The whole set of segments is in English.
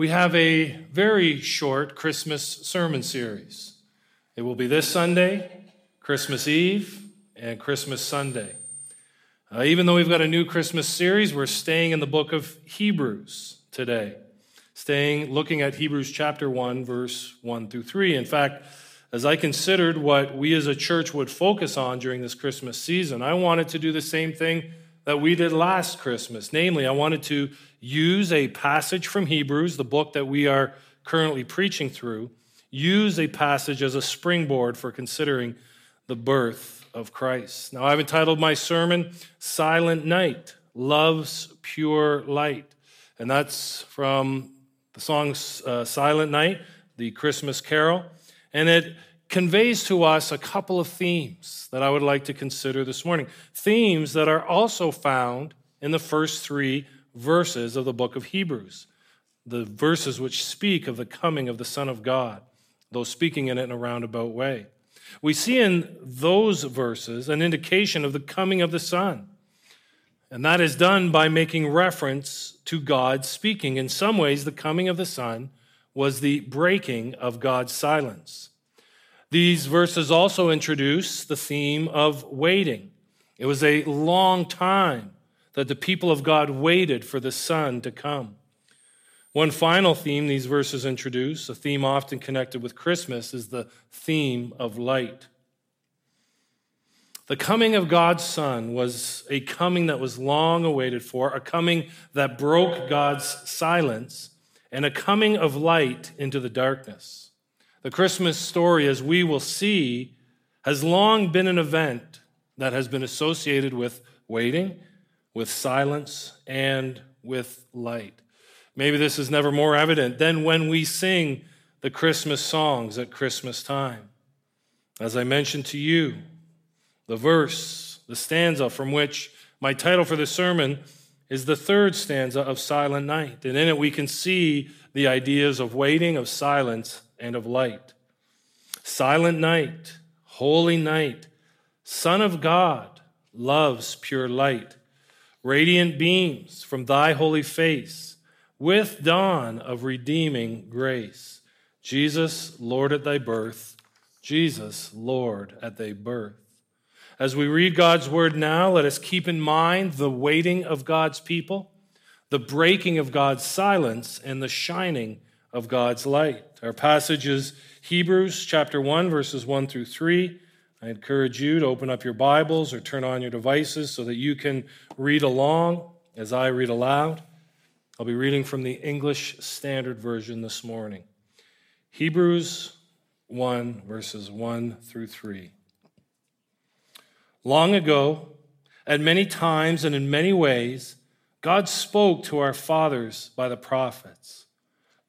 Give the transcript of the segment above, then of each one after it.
we have a very short Christmas sermon series. It will be this Sunday, Christmas Eve, and Christmas Sunday. Uh, even though we've got a new Christmas series, we're staying in the book of Hebrews today, staying looking at Hebrews chapter 1, verse 1 through 3. In fact, as I considered what we as a church would focus on during this Christmas season, I wanted to do the same thing that we did last Christmas. Namely, I wanted to use a passage from Hebrews, the book that we are currently preaching through, use a passage as a springboard for considering the birth of Christ. Now, I've entitled my sermon, Silent Night Love's Pure Light. And that's from the song uh, Silent Night, the Christmas carol. And it conveys to us a couple of themes that I would like to consider this morning. Themes that are also found in the first three verses of the book of Hebrews, the verses which speak of the coming of the Son of God, though speaking in it in a roundabout way. We see in those verses an indication of the coming of the Son. And that is done by making reference to God speaking. In some ways, the coming of the Son was the breaking of God's silence. These verses also introduce the theme of waiting. It was a long time that the people of God waited for the Son to come. One final theme these verses introduce, a theme often connected with Christmas, is the theme of light. The coming of God's Son was a coming that was long awaited for, a coming that broke God's silence, and a coming of light into the darkness. The Christmas story, as we will see, has long been an event that has been associated with waiting, with silence, and with light. Maybe this is never more evident than when we sing the Christmas songs at Christmas time. As I mentioned to you, the verse, the stanza from which my title for the sermon is the third stanza of Silent Night. And in it, we can see the ideas of waiting, of silence, and of light. Silent night, holy night, Son of God, love's pure light, radiant beams from thy holy face, with dawn of redeeming grace. Jesus, Lord at thy birth, Jesus, Lord at thy birth. As we read God's word now, let us keep in mind the waiting of God's people, the breaking of God's silence, and the shining of God's light. Our passage is Hebrews chapter 1, verses 1 through 3. I encourage you to open up your Bibles or turn on your devices so that you can read along as I read aloud. I'll be reading from the English Standard Version this morning. Hebrews 1, verses 1 through 3. Long ago, at many times and in many ways, God spoke to our fathers by the prophets.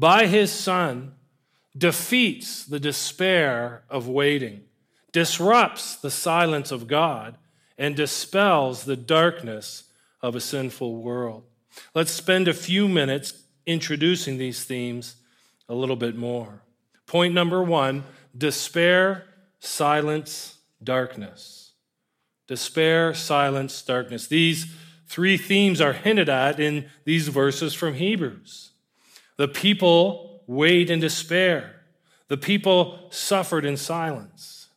by his Son, defeats the despair of waiting, disrupts the silence of God, and dispels the darkness of a sinful world. Let's spend a few minutes introducing these themes a little bit more. Point number one despair, silence, darkness. Despair, silence, darkness. These three themes are hinted at in these verses from Hebrews. The people wait in despair. The people suffered in silence.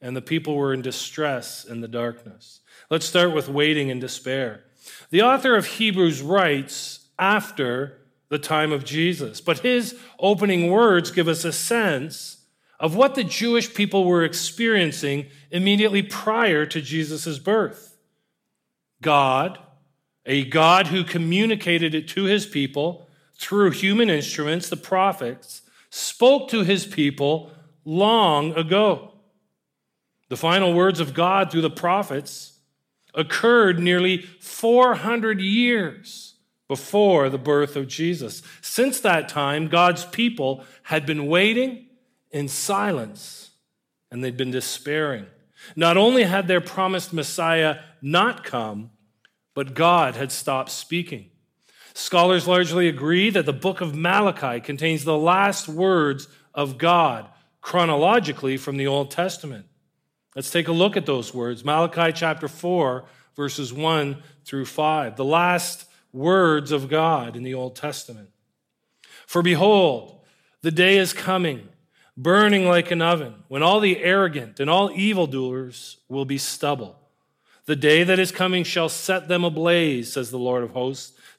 And the people were in distress in the darkness. Let's start with waiting in despair. The author of Hebrews writes after the time of Jesus, but his opening words give us a sense of what the Jewish people were experiencing immediately prior to Jesus' birth. God, a God who communicated it to his people, through human instruments, the prophets, spoke to his people long ago. The final words of God through the prophets occurred nearly 400 years before the birth of Jesus. Since that time, God's people had been waiting in silence and they'd been despairing. Not only had their promised Messiah not come, but God had stopped speaking. Scholars largely agree that the book of Malachi contains the last words of God chronologically from the Old Testament. Let's take a look at those words. Malachi chapter 4, verses 1 through 5, the last words of God in the Old Testament. For behold, the day is coming, burning like an oven, when all the arrogant and all evildoers will be stubble. The day that is coming shall set them ablaze, says the Lord of hosts,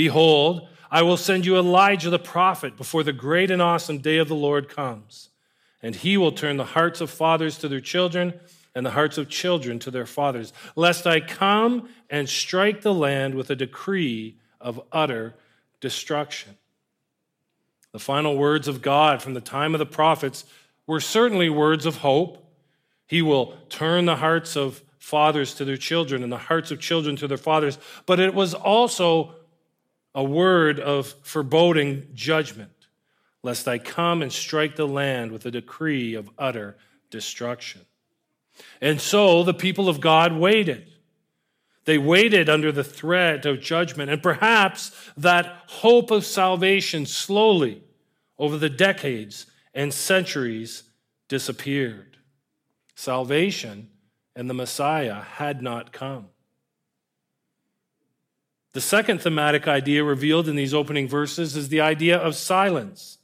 Behold, I will send you Elijah the prophet before the great and awesome day of the Lord comes, and he will turn the hearts of fathers to their children and the hearts of children to their fathers, lest I come and strike the land with a decree of utter destruction. The final words of God from the time of the prophets were certainly words of hope. He will turn the hearts of fathers to their children and the hearts of children to their fathers, but it was also a word of foreboding judgment, lest I come and strike the land with a decree of utter destruction. And so the people of God waited. They waited under the threat of judgment, and perhaps that hope of salvation slowly over the decades and centuries disappeared. Salvation and the Messiah had not come. The second thematic idea revealed in these opening verses is the idea of silence.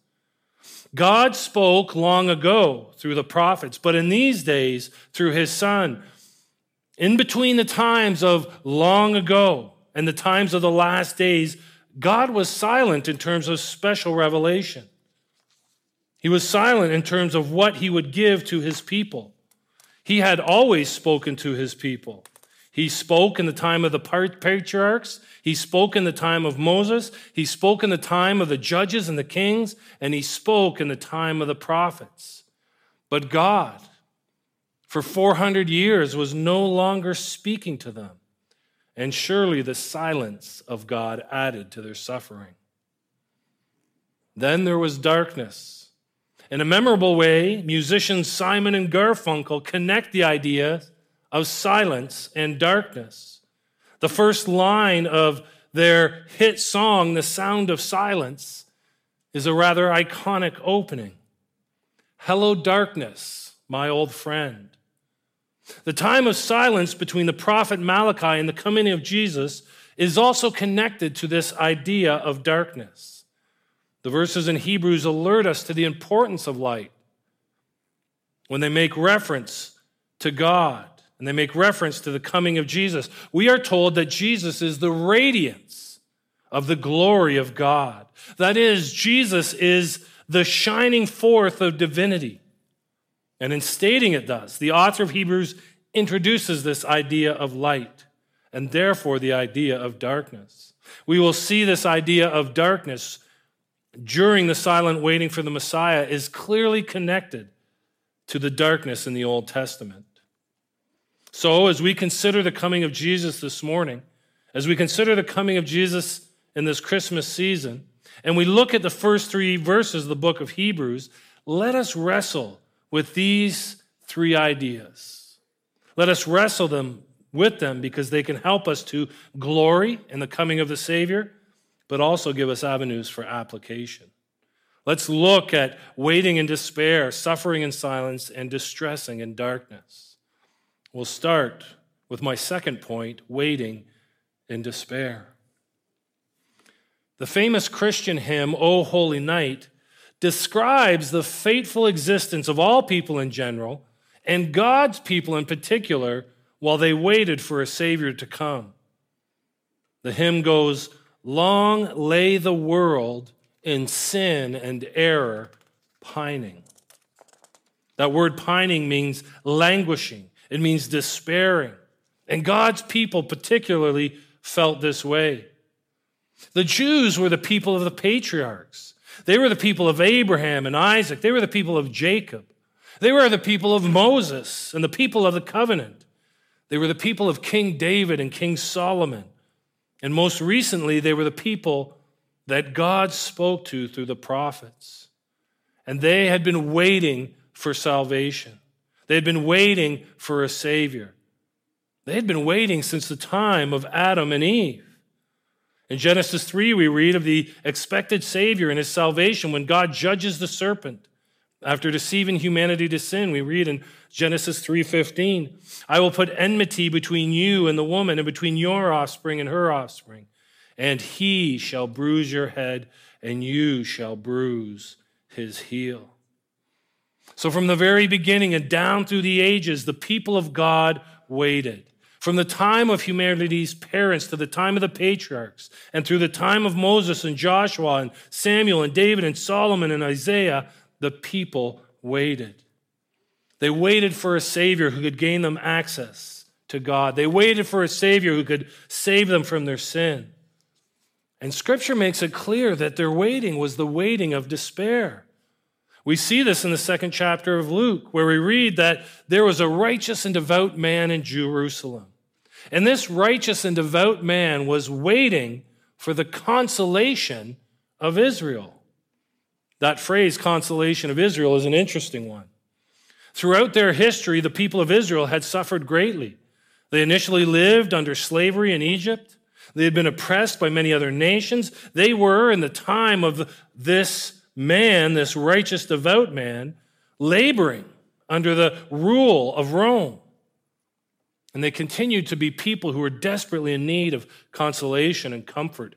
God spoke long ago through the prophets, but in these days through his son. In between the times of long ago and the times of the last days, God was silent in terms of special revelation. He was silent in terms of what he would give to his people. He had always spoken to his people. He spoke in the time of the patriarchs. He spoke in the time of Moses. He spoke in the time of the judges and the kings. And he spoke in the time of the prophets. But God, for 400 years, was no longer speaking to them. And surely the silence of God added to their suffering. Then there was darkness. In a memorable way, musicians Simon and Garfunkel connect the idea of silence and darkness. The first line of their hit song, The Sound of Silence, is a rather iconic opening. Hello, darkness, my old friend. The time of silence between the prophet Malachi and the coming of Jesus is also connected to this idea of darkness. The verses in Hebrews alert us to the importance of light when they make reference to God and they make reference to the coming of Jesus. We are told that Jesus is the radiance of the glory of God. That is, Jesus is the shining forth of divinity. And in stating it thus, the author of Hebrews introduces this idea of light and therefore the idea of darkness. We will see this idea of darkness during the silent waiting for the Messiah is clearly connected to the darkness in the Old Testament. So, as we consider the coming of Jesus this morning, as we consider the coming of Jesus in this Christmas season, and we look at the first three verses of the book of Hebrews, let us wrestle with these three ideas. Let us wrestle them with them because they can help us to glory in the coming of the Savior, but also give us avenues for application. Let's look at waiting in despair, suffering in silence, and distressing in darkness. We'll start with my second point waiting in despair. The famous Christian hymn, O Holy Night, describes the fateful existence of all people in general and God's people in particular while they waited for a Savior to come. The hymn goes, Long lay the world in sin and error, pining. That word pining means languishing, it means despairing. And God's people particularly felt this way. The Jews were the people of the patriarchs. They were the people of Abraham and Isaac. They were the people of Jacob. They were the people of Moses and the people of the covenant. They were the people of King David and King Solomon. And most recently, they were the people that God spoke to through the prophets. And they had been waiting for salvation. They had been waiting for a Savior. They had been waiting since the time of Adam and Eve. In Genesis 3, we read of the expected Savior and his salvation when God judges the serpent. After deceiving humanity to sin, we read in Genesis 3:15, I will put enmity between you and the woman and between your offspring and her offspring, and he shall bruise your head and you shall bruise his heel. So from the very beginning and down through the ages, the people of God waited. From the time of humanity's parents to the time of the patriarchs, and through the time of Moses and Joshua and Samuel and David and Solomon and Isaiah, the people waited. They waited for a Savior who could gain them access to God. They waited for a Savior who could save them from their sin. And Scripture makes it clear that their waiting was the waiting of despair. We see this in the second chapter of Luke, where we read that there was a righteous and devout man in Jerusalem. And this righteous and devout man was waiting for the consolation of Israel. That phrase, consolation of Israel, is an interesting one. Throughout their history, the people of Israel had suffered greatly. They initially lived under slavery in Egypt. They had been oppressed by many other nations. They were, in the time of this man, this righteous, devout man, laboring under the rule of Rome. And they continued to be people who were desperately in need of consolation and comfort.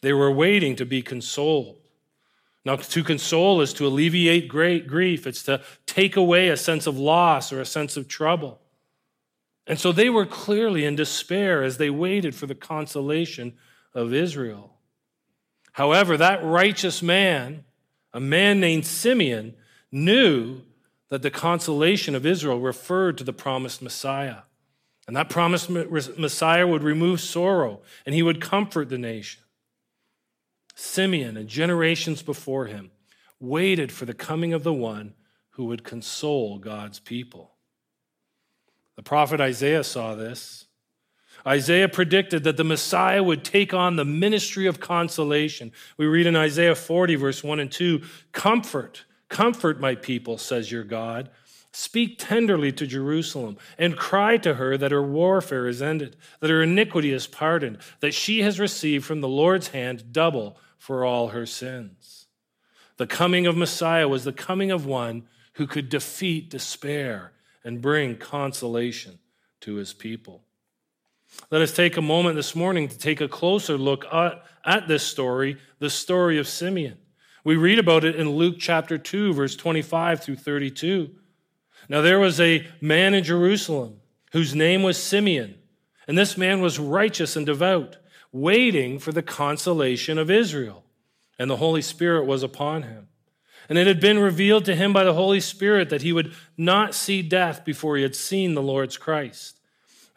They were waiting to be consoled. Now, to console is to alleviate great grief, it's to take away a sense of loss or a sense of trouble. And so they were clearly in despair as they waited for the consolation of Israel. However, that righteous man, a man named Simeon, knew that the consolation of Israel referred to the promised Messiah. And that promised Messiah would remove sorrow and he would comfort the nation. Simeon and generations before him waited for the coming of the one who would console God's people. The prophet Isaiah saw this. Isaiah predicted that the Messiah would take on the ministry of consolation. We read in Isaiah 40, verse 1 and 2 Comfort, comfort my people, says your God. Speak tenderly to Jerusalem and cry to her that her warfare is ended, that her iniquity is pardoned, that she has received from the Lord's hand double for all her sins. The coming of Messiah was the coming of one who could defeat despair and bring consolation to his people. Let us take a moment this morning to take a closer look at, at this story, the story of Simeon. We read about it in Luke chapter 2, verse 25 through 32. Now, there was a man in Jerusalem whose name was Simeon, and this man was righteous and devout waiting for the consolation of Israel. And the Holy Spirit was upon him. And it had been revealed to him by the Holy Spirit that he would not see death before he had seen the Lord's Christ.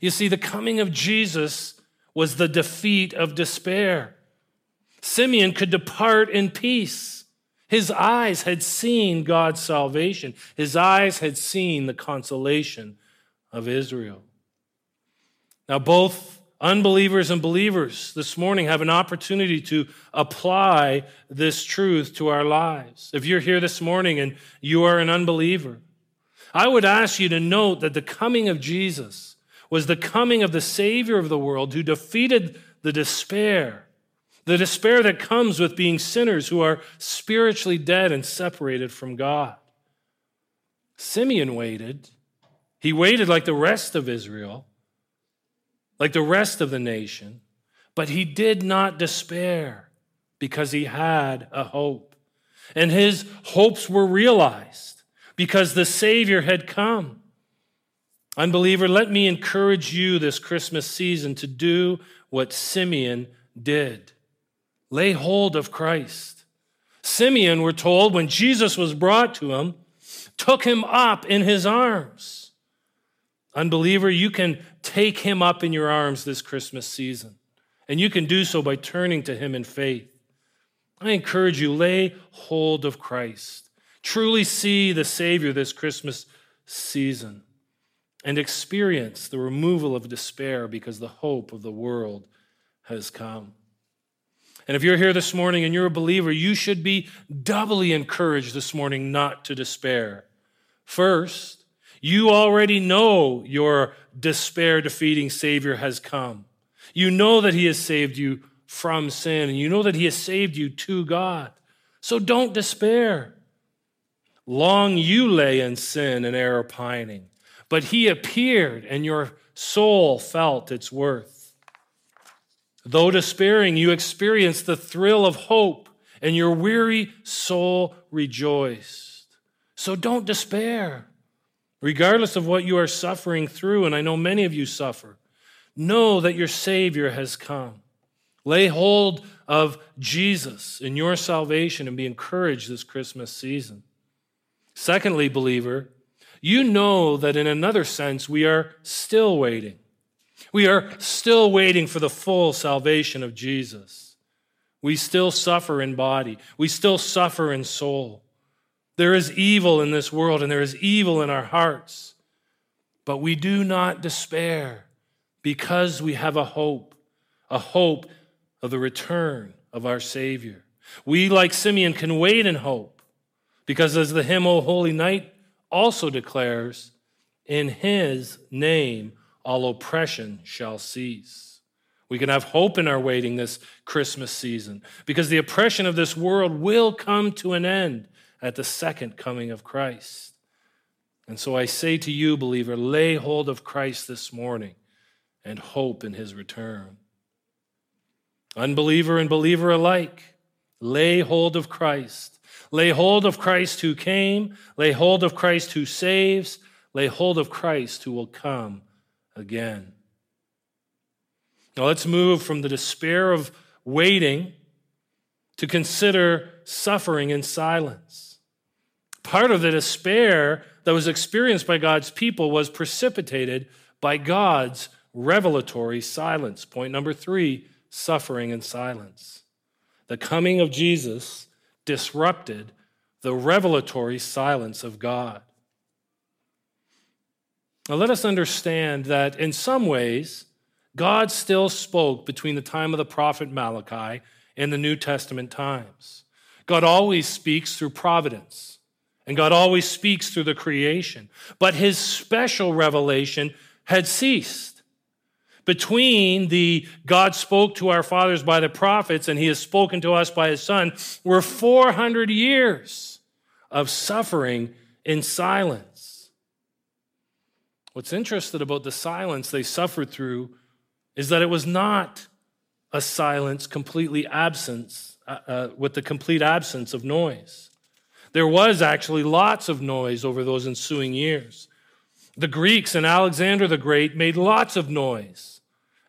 You see, the coming of Jesus was the defeat of despair. Simeon could depart in peace. His eyes had seen God's salvation, his eyes had seen the consolation of Israel. Now, both Unbelievers and believers this morning have an opportunity to apply this truth to our lives. If you're here this morning and you are an unbeliever, I would ask you to note that the coming of Jesus was the coming of the Savior of the world who defeated the despair, the despair that comes with being sinners who are spiritually dead and separated from God. Simeon waited. He waited like the rest of Israel, like the rest of the nation, but he did not despair because he had a hope. And his hopes were realized because the Savior had come. Unbeliever, let me encourage you this Christmas season to do what Simeon did lay hold of Christ. Simeon, we're told, when Jesus was brought to him, took him up in his arms. Unbeliever, you can take him up in your arms this Christmas season, and you can do so by turning to him in faith. I encourage you, lay hold of Christ. Truly see the Savior this Christmas season and experience the removal of despair because the hope of the world has come. And if you're here this morning and you're a believer, you should be doubly encouraged this morning not to despair. First, you already know your despair defeating Savior has come. You know that He has saved you from sin, and you know that He has saved you to God. So don't despair. Long you lay in sin and error pining, but He appeared, and your soul felt its worth. Though despairing, you experienced the thrill of hope, and your weary soul rejoiced. So don't despair, regardless of what you are suffering through, and I know many of you suffer. Know that your Savior has come. Lay hold of Jesus in your salvation and be encouraged this Christmas season. Secondly, believer, you know that in another sense we are still waiting. We are still waiting for the full salvation of Jesus. We still suffer in body, we still suffer in soul. There is evil in this world and there is evil in our hearts. But we do not despair because we have a hope, a hope of the return of our Savior. We, like Simeon, can wait in hope because, as the hymn, O Holy Night, also declares, in His name all oppression shall cease. We can have hope in our waiting this Christmas season because the oppression of this world will come to an end at the second coming of Christ. And so I say to you, believer, lay hold of Christ this morning and hope in his return. Unbeliever and believer alike, lay hold of Christ. Lay hold of Christ who came, lay hold of Christ who saves, lay hold of Christ who will come again. Now let's move from the despair of waiting to consider suffering in silence. Part of the despair that was experienced by God's people was precipitated by God's revelatory silence. Point number three suffering in silence. The coming of Jesus disrupted the revelatory silence of God. Now, let us understand that in some ways, God still spoke between the time of the prophet Malachi and the New Testament times. God always speaks through providence, and God always speaks through the creation. But his special revelation had ceased. Between the God spoke to our fathers by the prophets and he has spoken to us by his son were 400 years of suffering in silence. What's interesting about the silence they suffered through is that it was not a silence completely absence, uh, uh, with the complete absence of noise. There was actually lots of noise over those ensuing years. The Greeks and Alexander the Great made lots of noise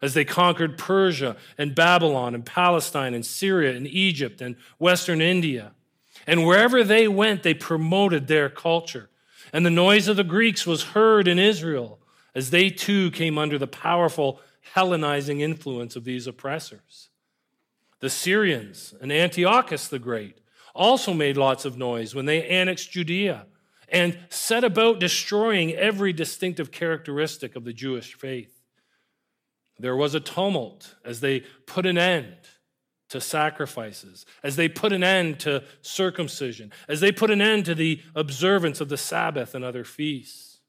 as they conquered Persia and Babylon and Palestine and Syria and Egypt and Western India. And wherever they went, they promoted their culture. And the noise of the Greeks was heard in Israel as they too came under the powerful Hellenizing influence of these oppressors. The Syrians and Antiochus the Great also made lots of noise when they annexed Judea and set about destroying every distinctive characteristic of the Jewish faith. There was a tumult as they put an end to sacrifices, as they put an end to circumcision, as they put an end to the observance of the Sabbath and other feasts.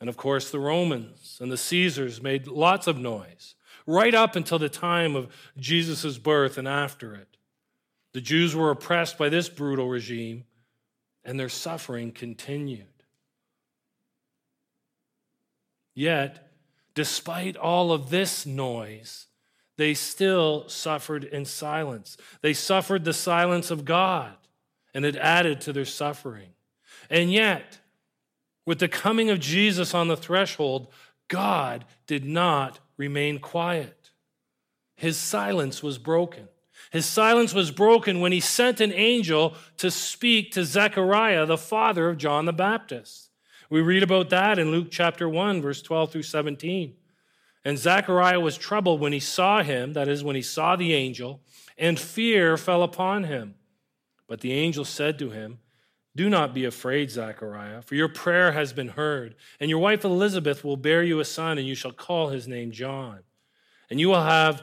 And of course, the Romans and the Caesars made lots of noise, right up until the time of Jesus' birth and after it. The Jews were oppressed by this brutal regime, and their suffering continued. Yet, despite all of this noise, they still suffered in silence. They suffered the silence of God, and it added to their suffering. And yet, with the coming of Jesus on the threshold, God did not remain quiet. His silence was broken. His silence was broken when he sent an angel to speak to Zechariah, the father of John the Baptist. We read about that in Luke chapter 1, verse 12 through 17. And Zechariah was troubled when he saw him, that is, when he saw the angel, and fear fell upon him. But the angel said to him, Do not be afraid, Zechariah, for your prayer has been heard, and your wife Elizabeth will bear you a son, and you shall call his name John. And you will have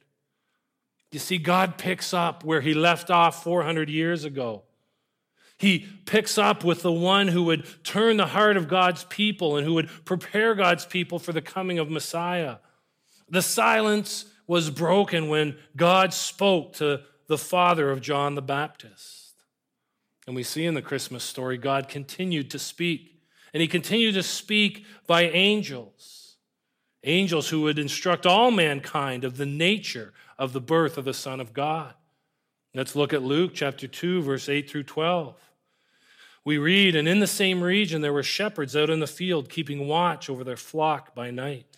You see, God picks up where he left off 400 years ago. He picks up with the one who would turn the heart of God's people and who would prepare God's people for the coming of Messiah. The silence was broken when God spoke to the father of John the Baptist. And we see in the Christmas story, God continued to speak. And he continued to speak by angels, angels who would instruct all mankind of the nature of the birth of the Son of God. Let's look at Luke chapter 2, verse 8 through 12. We read, and in the same region there were shepherds out in the field keeping watch over their flock by night.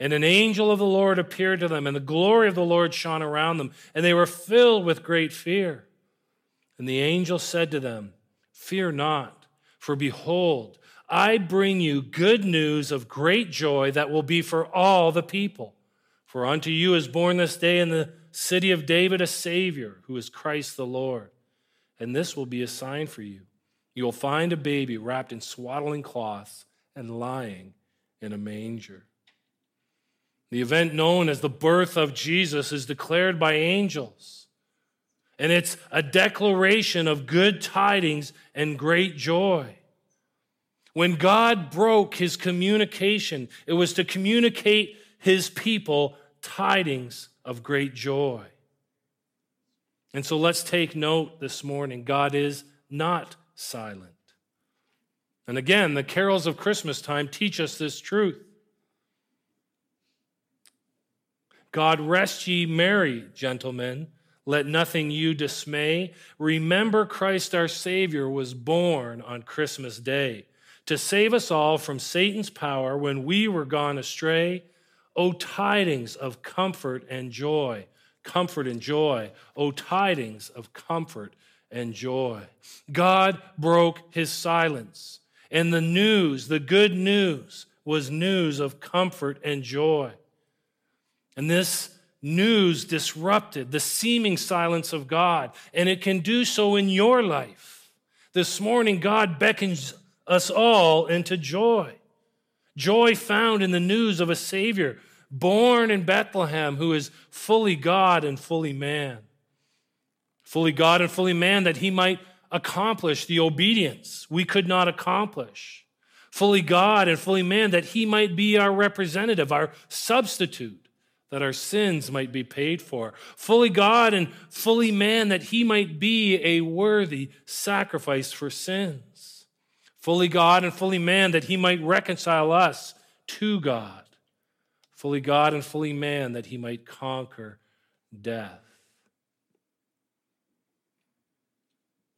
And an angel of the Lord appeared to them, and the glory of the Lord shone around them, and they were filled with great fear. And the angel said to them, Fear not, for behold, I bring you good news of great joy that will be for all the people. For unto you is born this day in the city of David a Savior, who is Christ the Lord. And this will be a sign for you. You will find a baby wrapped in swaddling cloths and lying in a manger. The event known as the birth of Jesus is declared by angels. And it's a declaration of good tidings and great joy. When God broke his communication, it was to communicate his people tidings of great joy. And so let's take note this morning God is not silent. And again, the carols of Christmas time teach us this truth. God rest ye merry, gentlemen. Let nothing you dismay. Remember, Christ our Savior was born on Christmas Day to save us all from Satan's power when we were gone astray. O tidings of comfort and joy, comfort and joy. O tidings of comfort and joy. God broke his silence, and the news, the good news, was news of comfort and joy. And this news disrupted the seeming silence of God, and it can do so in your life. This morning, God beckons us all into joy. Joy found in the news of a Savior born in Bethlehem who is fully God and fully man fully God and fully man, that he might accomplish the obedience we could not accomplish. Fully God and fully man, that he might be our representative, our substitute, that our sins might be paid for. Fully God and fully man, that he might be a worthy sacrifice for sins. Fully God and fully man, that he might reconcile us to God. Fully God and fully man, that he might conquer death.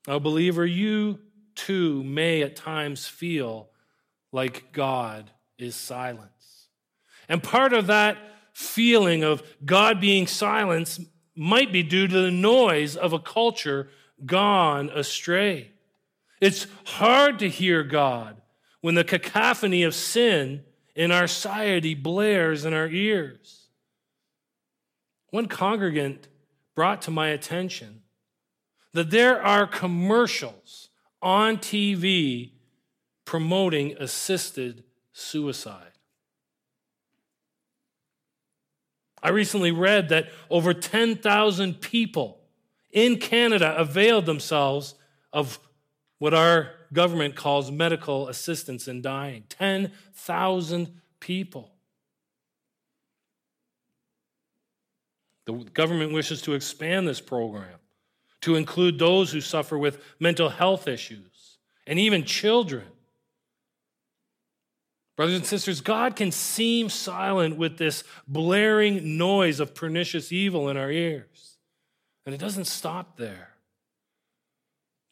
Now, believer, you too may at times feel like God is silence. And part of that feeling of God being silence might be due to the noise of a culture gone astray. It's hard to hear God when the cacophony of sin in our society blares in our ears. One congregant brought to my attention that there are commercials on TV promoting assisted suicide. I recently read that over 10,000 people in Canada availed themselves of what our government calls medical assistance in dying. 10,000 people. The government wishes to expand this program to include those who suffer with mental health issues and even children. Brothers and sisters, God can seem silent with this blaring noise of pernicious evil in our ears. And it doesn't stop there.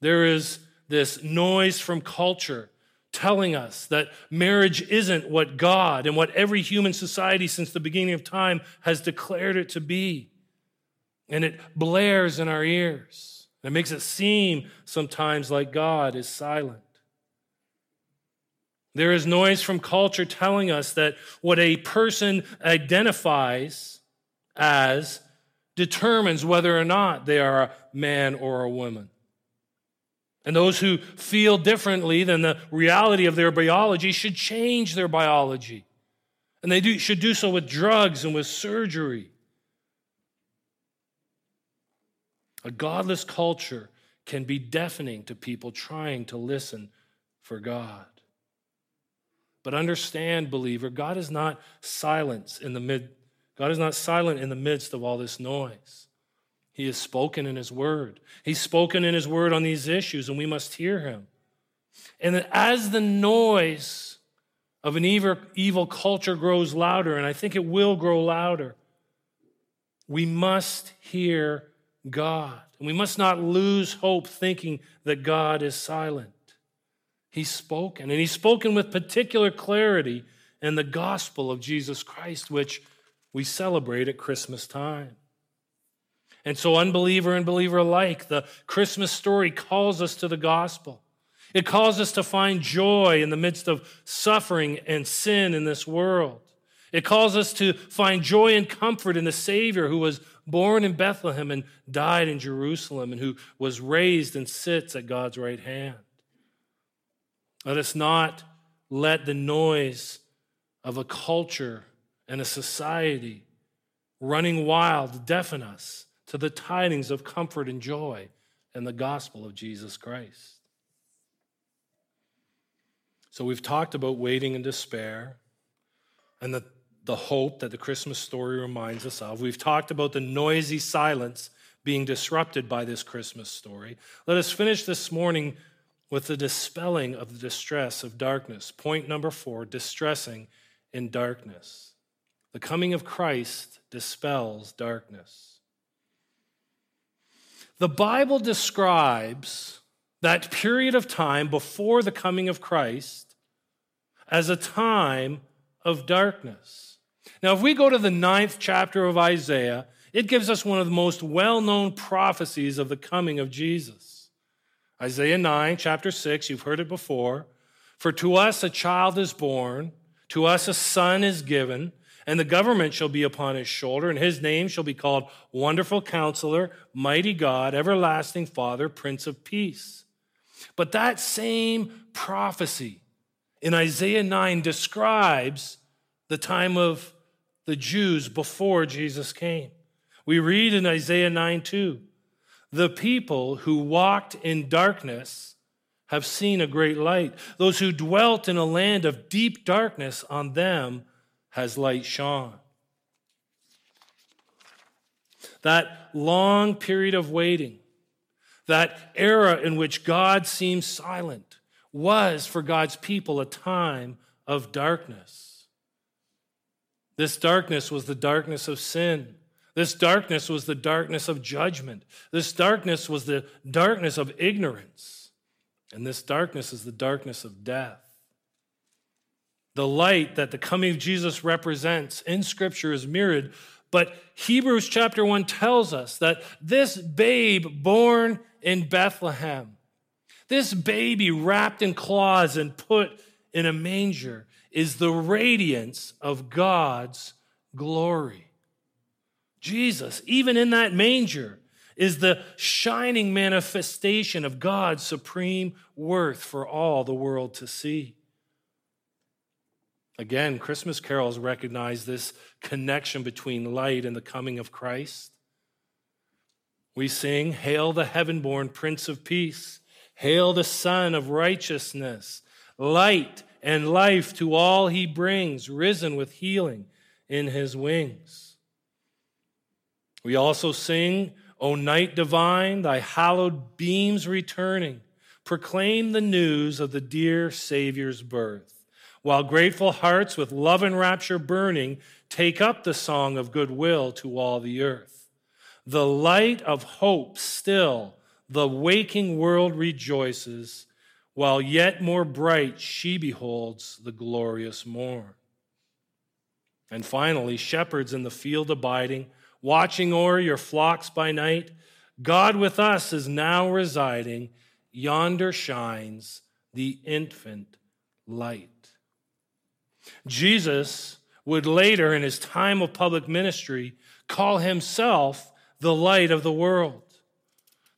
There is this noise from culture telling us that marriage isn't what God and what every human society since the beginning of time has declared it to be. And it blares in our ears. It makes it seem sometimes like God is silent. There is noise from culture telling us that what a person identifies as determines whether or not they are a man or a woman. And those who feel differently than the reality of their biology should change their biology. And they do, should do so with drugs and with surgery. A godless culture can be deafening to people trying to listen for God. But understand, believer, God is not silent in the mid God is not silent in the midst of all this noise. He has spoken in his word. He's spoken in his word on these issues, and we must hear him. And as the noise of an evil, evil culture grows louder, and I think it will grow louder, we must hear God. And we must not lose hope thinking that God is silent. He's spoken, and He's spoken with particular clarity in the gospel of Jesus Christ, which we celebrate at Christmas time. And so, unbeliever and believer alike, the Christmas story calls us to the gospel. It calls us to find joy in the midst of suffering and sin in this world. It calls us to find joy and comfort in the Savior who was born in Bethlehem and died in Jerusalem and who was raised and sits at God's right hand. Let us not let the noise of a culture and a society running wild deafen us to the tidings of comfort and joy and the gospel of Jesus Christ. So we've talked about waiting in despair and the, the hope that the Christmas story reminds us of. We've talked about the noisy silence being disrupted by this Christmas story. Let us finish this morning with the dispelling of the distress of darkness. Point number four distressing in darkness. The coming of Christ dispels darkness. The Bible describes that period of time before the coming of Christ as a time of darkness. Now, if we go to the ninth chapter of Isaiah, it gives us one of the most well known prophecies of the coming of Jesus. Isaiah 9, chapter 6, you've heard it before. For to us a child is born, to us a son is given, and the government shall be upon his shoulder, and his name shall be called Wonderful Counselor, Mighty God, Everlasting Father, Prince of Peace. But that same prophecy in Isaiah 9 describes the time of the Jews before Jesus came. We read in Isaiah 9 2 the people who walked in darkness have seen a great light. Those who dwelt in a land of deep darkness, on them has light shone. That long period of waiting, that era in which God seemed silent, was for God's people a time of darkness. This darkness was the darkness of sin this darkness was the darkness of judgment. This darkness was the darkness of ignorance. And this darkness is the darkness of death. The light that the coming of Jesus represents in Scripture is mirrored, but Hebrews chapter 1 tells us that this babe born in Bethlehem, this baby wrapped in cloths and put in a manger, is the radiance of God's glory. Jesus, even in that manger, is the shining manifestation of God's supreme worth for all the world to see. Again, Christmas carols recognize this connection between light and the coming of Christ. We sing, Hail the heaven born Prince of Peace, hail the Sun of Righteousness, light and life to all he brings, risen with healing in his wings. We also sing, O night divine, thy hallowed beams returning, proclaim the news of the dear Savior's birth, while grateful hearts with love and rapture burning take up the song of goodwill to all the earth. The light of hope still, the waking world rejoices, while yet more bright she beholds the glorious morn. And finally, shepherds in the field abiding, watching o'er your flocks by night, God with us is now residing. Yonder shines the infant light. Jesus would later, in his time of public ministry, call himself the light of the world.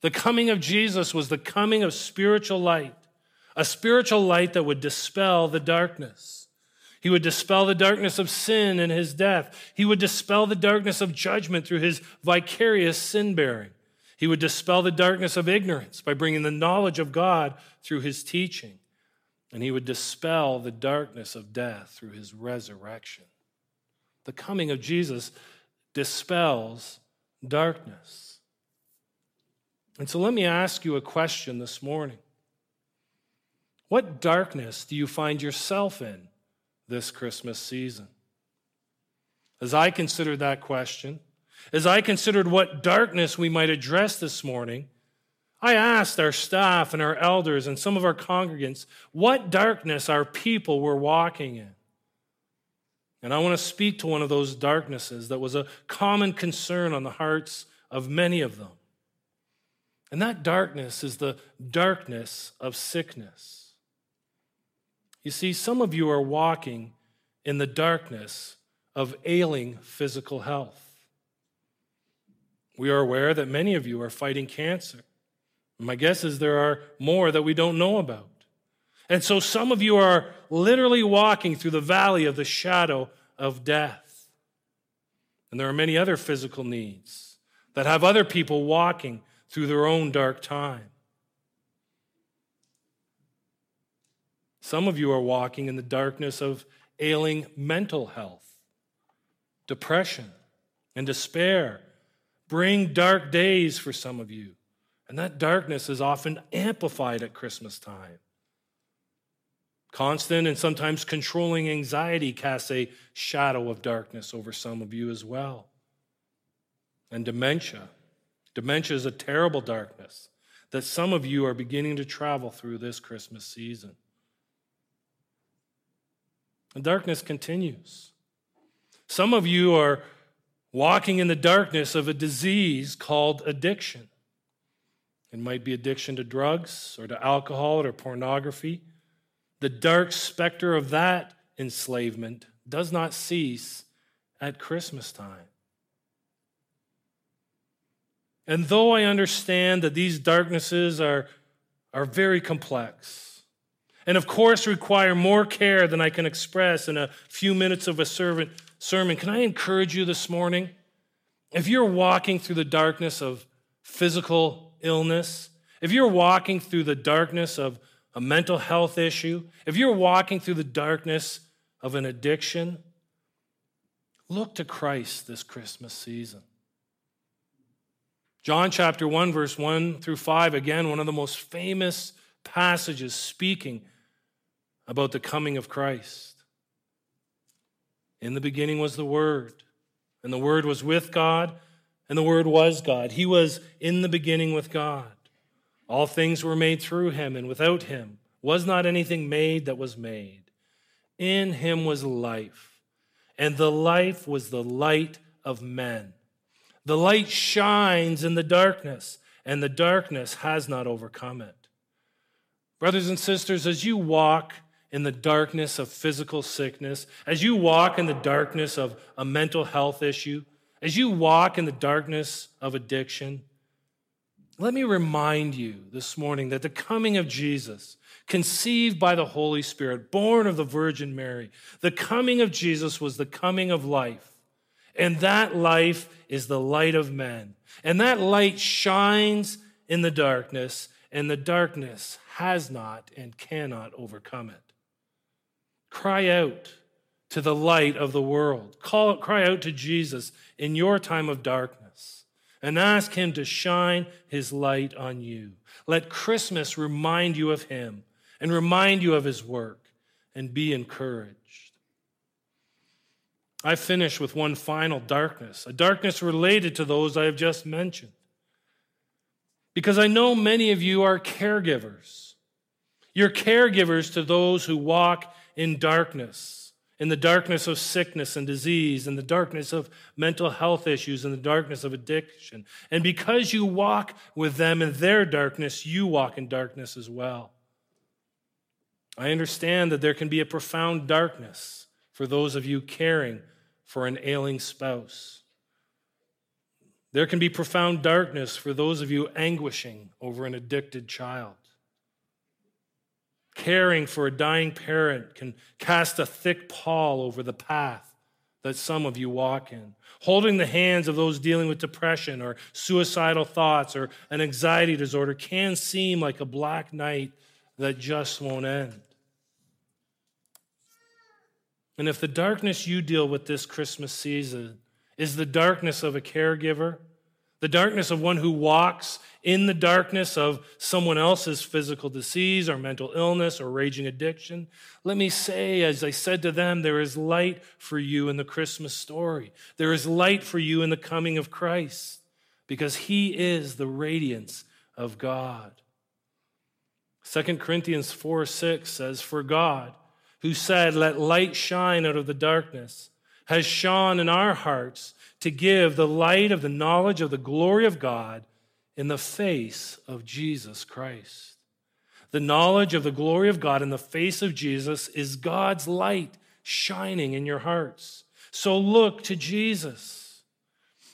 The coming of Jesus was the coming of spiritual light, a spiritual light that would dispel the darkness. He would dispel the darkness of sin and his death. He would dispel the darkness of judgment through his vicarious sin bearing. He would dispel the darkness of ignorance by bringing the knowledge of God through his teaching. And he would dispel the darkness of death through his resurrection. The coming of Jesus dispels darkness. And so let me ask you a question this morning. What darkness do you find yourself in this Christmas season? As I considered that question, as I considered what darkness we might address this morning, I asked our staff and our elders and some of our congregants what darkness our people were walking in. And I want to speak to one of those darknesses that was a common concern on the hearts of many of them. And that darkness is the darkness of sickness. You see, some of you are walking in the darkness of ailing physical health. We are aware that many of you are fighting cancer. My guess is there are more that we don't know about. And so some of you are literally walking through the valley of the shadow of death. And there are many other physical needs that have other people walking through their own dark time. Some of you are walking in the darkness of ailing mental health, depression, and despair. Bring dark days for some of you. And that darkness is often amplified at Christmas time. Constant and sometimes controlling anxiety casts a shadow of darkness over some of you as well. And dementia. Dementia is a terrible darkness that some of you are beginning to travel through this Christmas season. And darkness continues. Some of you are walking in the darkness of a disease called addiction. It might be addiction to drugs or to alcohol or pornography. The dark specter of that enslavement does not cease at Christmas time. And though I understand that these darknesses are, are very complex, and of course require more care than I can express in a few minutes of a servant sermon, can I encourage you this morning? If you're walking through the darkness of physical illness, if you're walking through the darkness of a mental health issue, if you're walking through the darkness of an addiction, look to Christ this Christmas season. John chapter 1, verse 1 through 5, again, one of the most famous passages speaking about the coming of Christ. In the beginning was the Word, and the Word was with God, and the Word was God. He was in the beginning with God. All things were made through him, and without him was not anything made that was made. In him was life, and the life was the light of men. The light shines in the darkness, and the darkness has not overcome it. Brothers and sisters, as you walk in the darkness of physical sickness, as you walk in the darkness of a mental health issue, as you walk in the darkness of addiction, let me remind you this morning that the coming of Jesus, conceived by the Holy Spirit, born of the Virgin Mary, the coming of Jesus was the coming of life. And that life is the light of men. And that light shines in the darkness, and the darkness has not and cannot overcome it. Cry out to the light of the world. Call, cry out to Jesus in your time of darkness and ask him to shine his light on you. Let Christmas remind you of him and remind you of his work and be encouraged. I finish with one final darkness, a darkness related to those I have just mentioned. Because I know many of you are caregivers. You're caregivers to those who walk in darkness, in the darkness of sickness and disease, in the darkness of mental health issues, in the darkness of addiction. And because you walk with them in their darkness, you walk in darkness as well. I understand that there can be a profound darkness for those of you caring for an ailing spouse. There can be profound darkness for those of you anguishing over an addicted child. Caring for a dying parent can cast a thick pall over the path that some of you walk in. Holding the hands of those dealing with depression or suicidal thoughts or an anxiety disorder can seem like a black night that just won't end. And if the darkness you deal with this Christmas season is the darkness of a caregiver, the darkness of one who walks in the darkness of someone else's physical disease or mental illness or raging addiction, let me say, as I said to them, there is light for you in the Christmas story. There is light for you in the coming of Christ because he is the radiance of God. 2 Corinthians 4 6 says, For God, who said, Let light shine out of the darkness, has shone in our hearts to give the light of the knowledge of the glory of God in the face of Jesus Christ. The knowledge of the glory of God in the face of Jesus is God's light shining in your hearts. So look to Jesus.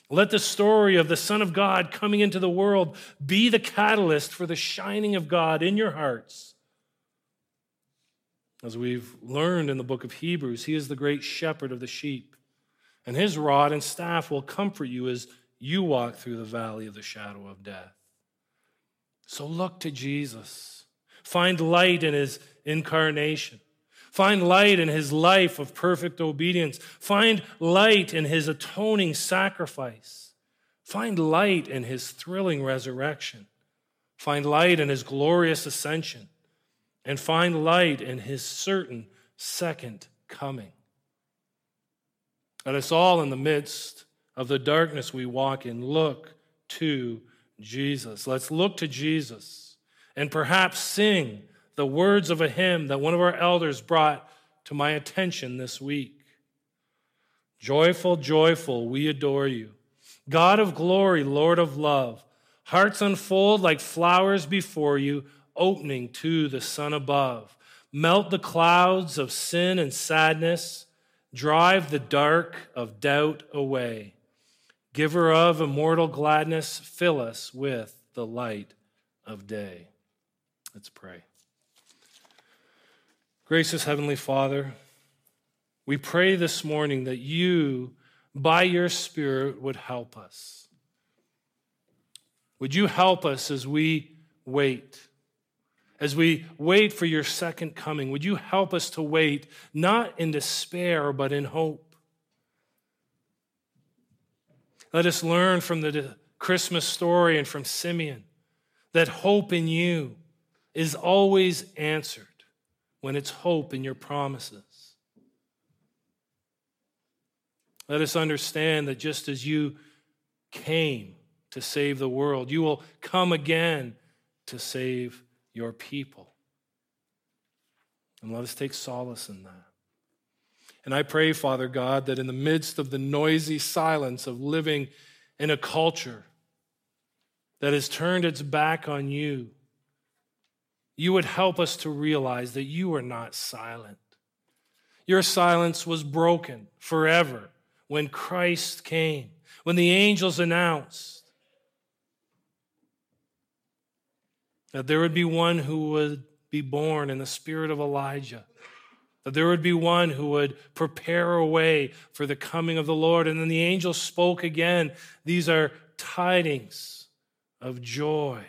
Let the story of the Son of God coming into the world be the catalyst for the shining of God in your hearts as we've learned in the book of Hebrews, he is the great shepherd of the sheep. And his rod and staff will comfort you as you walk through the valley of the shadow of death. So look to Jesus. Find light in his incarnation. Find light in his life of perfect obedience. Find light in his atoning sacrifice. Find light in his thrilling resurrection. Find light in his glorious ascension and find light in his certain second coming. Let us all, in the midst of the darkness we walk in, look to Jesus. Let's look to Jesus and perhaps sing the words of a hymn that one of our elders brought to my attention this week. Joyful, joyful, we adore you. God of glory, Lord of love, hearts unfold like flowers before you opening to the sun above. Melt the clouds of sin and sadness, drive the dark of doubt away. Giver of immortal gladness, fill us with the light of day. Let's pray. Gracious Heavenly Father, we pray this morning that you, by your Spirit, would help us. Would you help us as we wait? As we wait for your second coming, would you help us to wait not in despair, but in hope? Let us learn from the Christmas story and from Simeon that hope in you is always answered when it's hope in your promises. Let us understand that just as you came to save the world, you will come again to save your people. And let us take solace in that. And I pray, Father God, that in the midst of the noisy silence of living in a culture that has turned its back on you, you would help us to realize that you are not silent. Your silence was broken forever when Christ came, when the angels announced that there would be one who would be born in the spirit of Elijah, that there would be one who would prepare a way for the coming of the Lord. And then the angel spoke again. These are tidings of joy.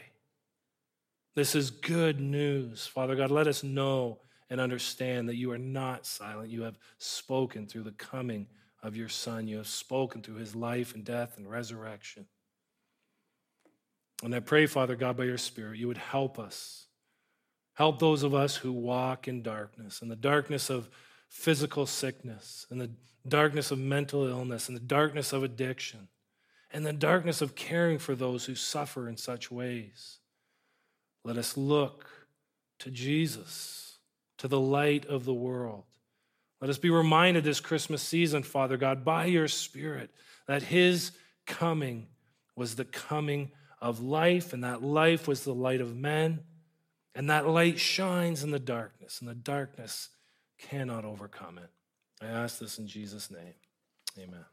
This is good news. Father God, let us know and understand that you are not silent. You have spoken through the coming of your Son, you have spoken through his life and death and resurrection. And I pray, Father God, by your Spirit, you would help us. Help those of us who walk in darkness, in the darkness of physical sickness, in the darkness of mental illness, in the darkness of addiction, in the darkness of caring for those who suffer in such ways. Let us look to Jesus, to the light of the world. Let us be reminded this Christmas season, Father God, by your Spirit, that his coming was the coming of life, and that life was the light of men, and that light shines in the darkness, and the darkness cannot overcome it. I ask this in Jesus' name. Amen.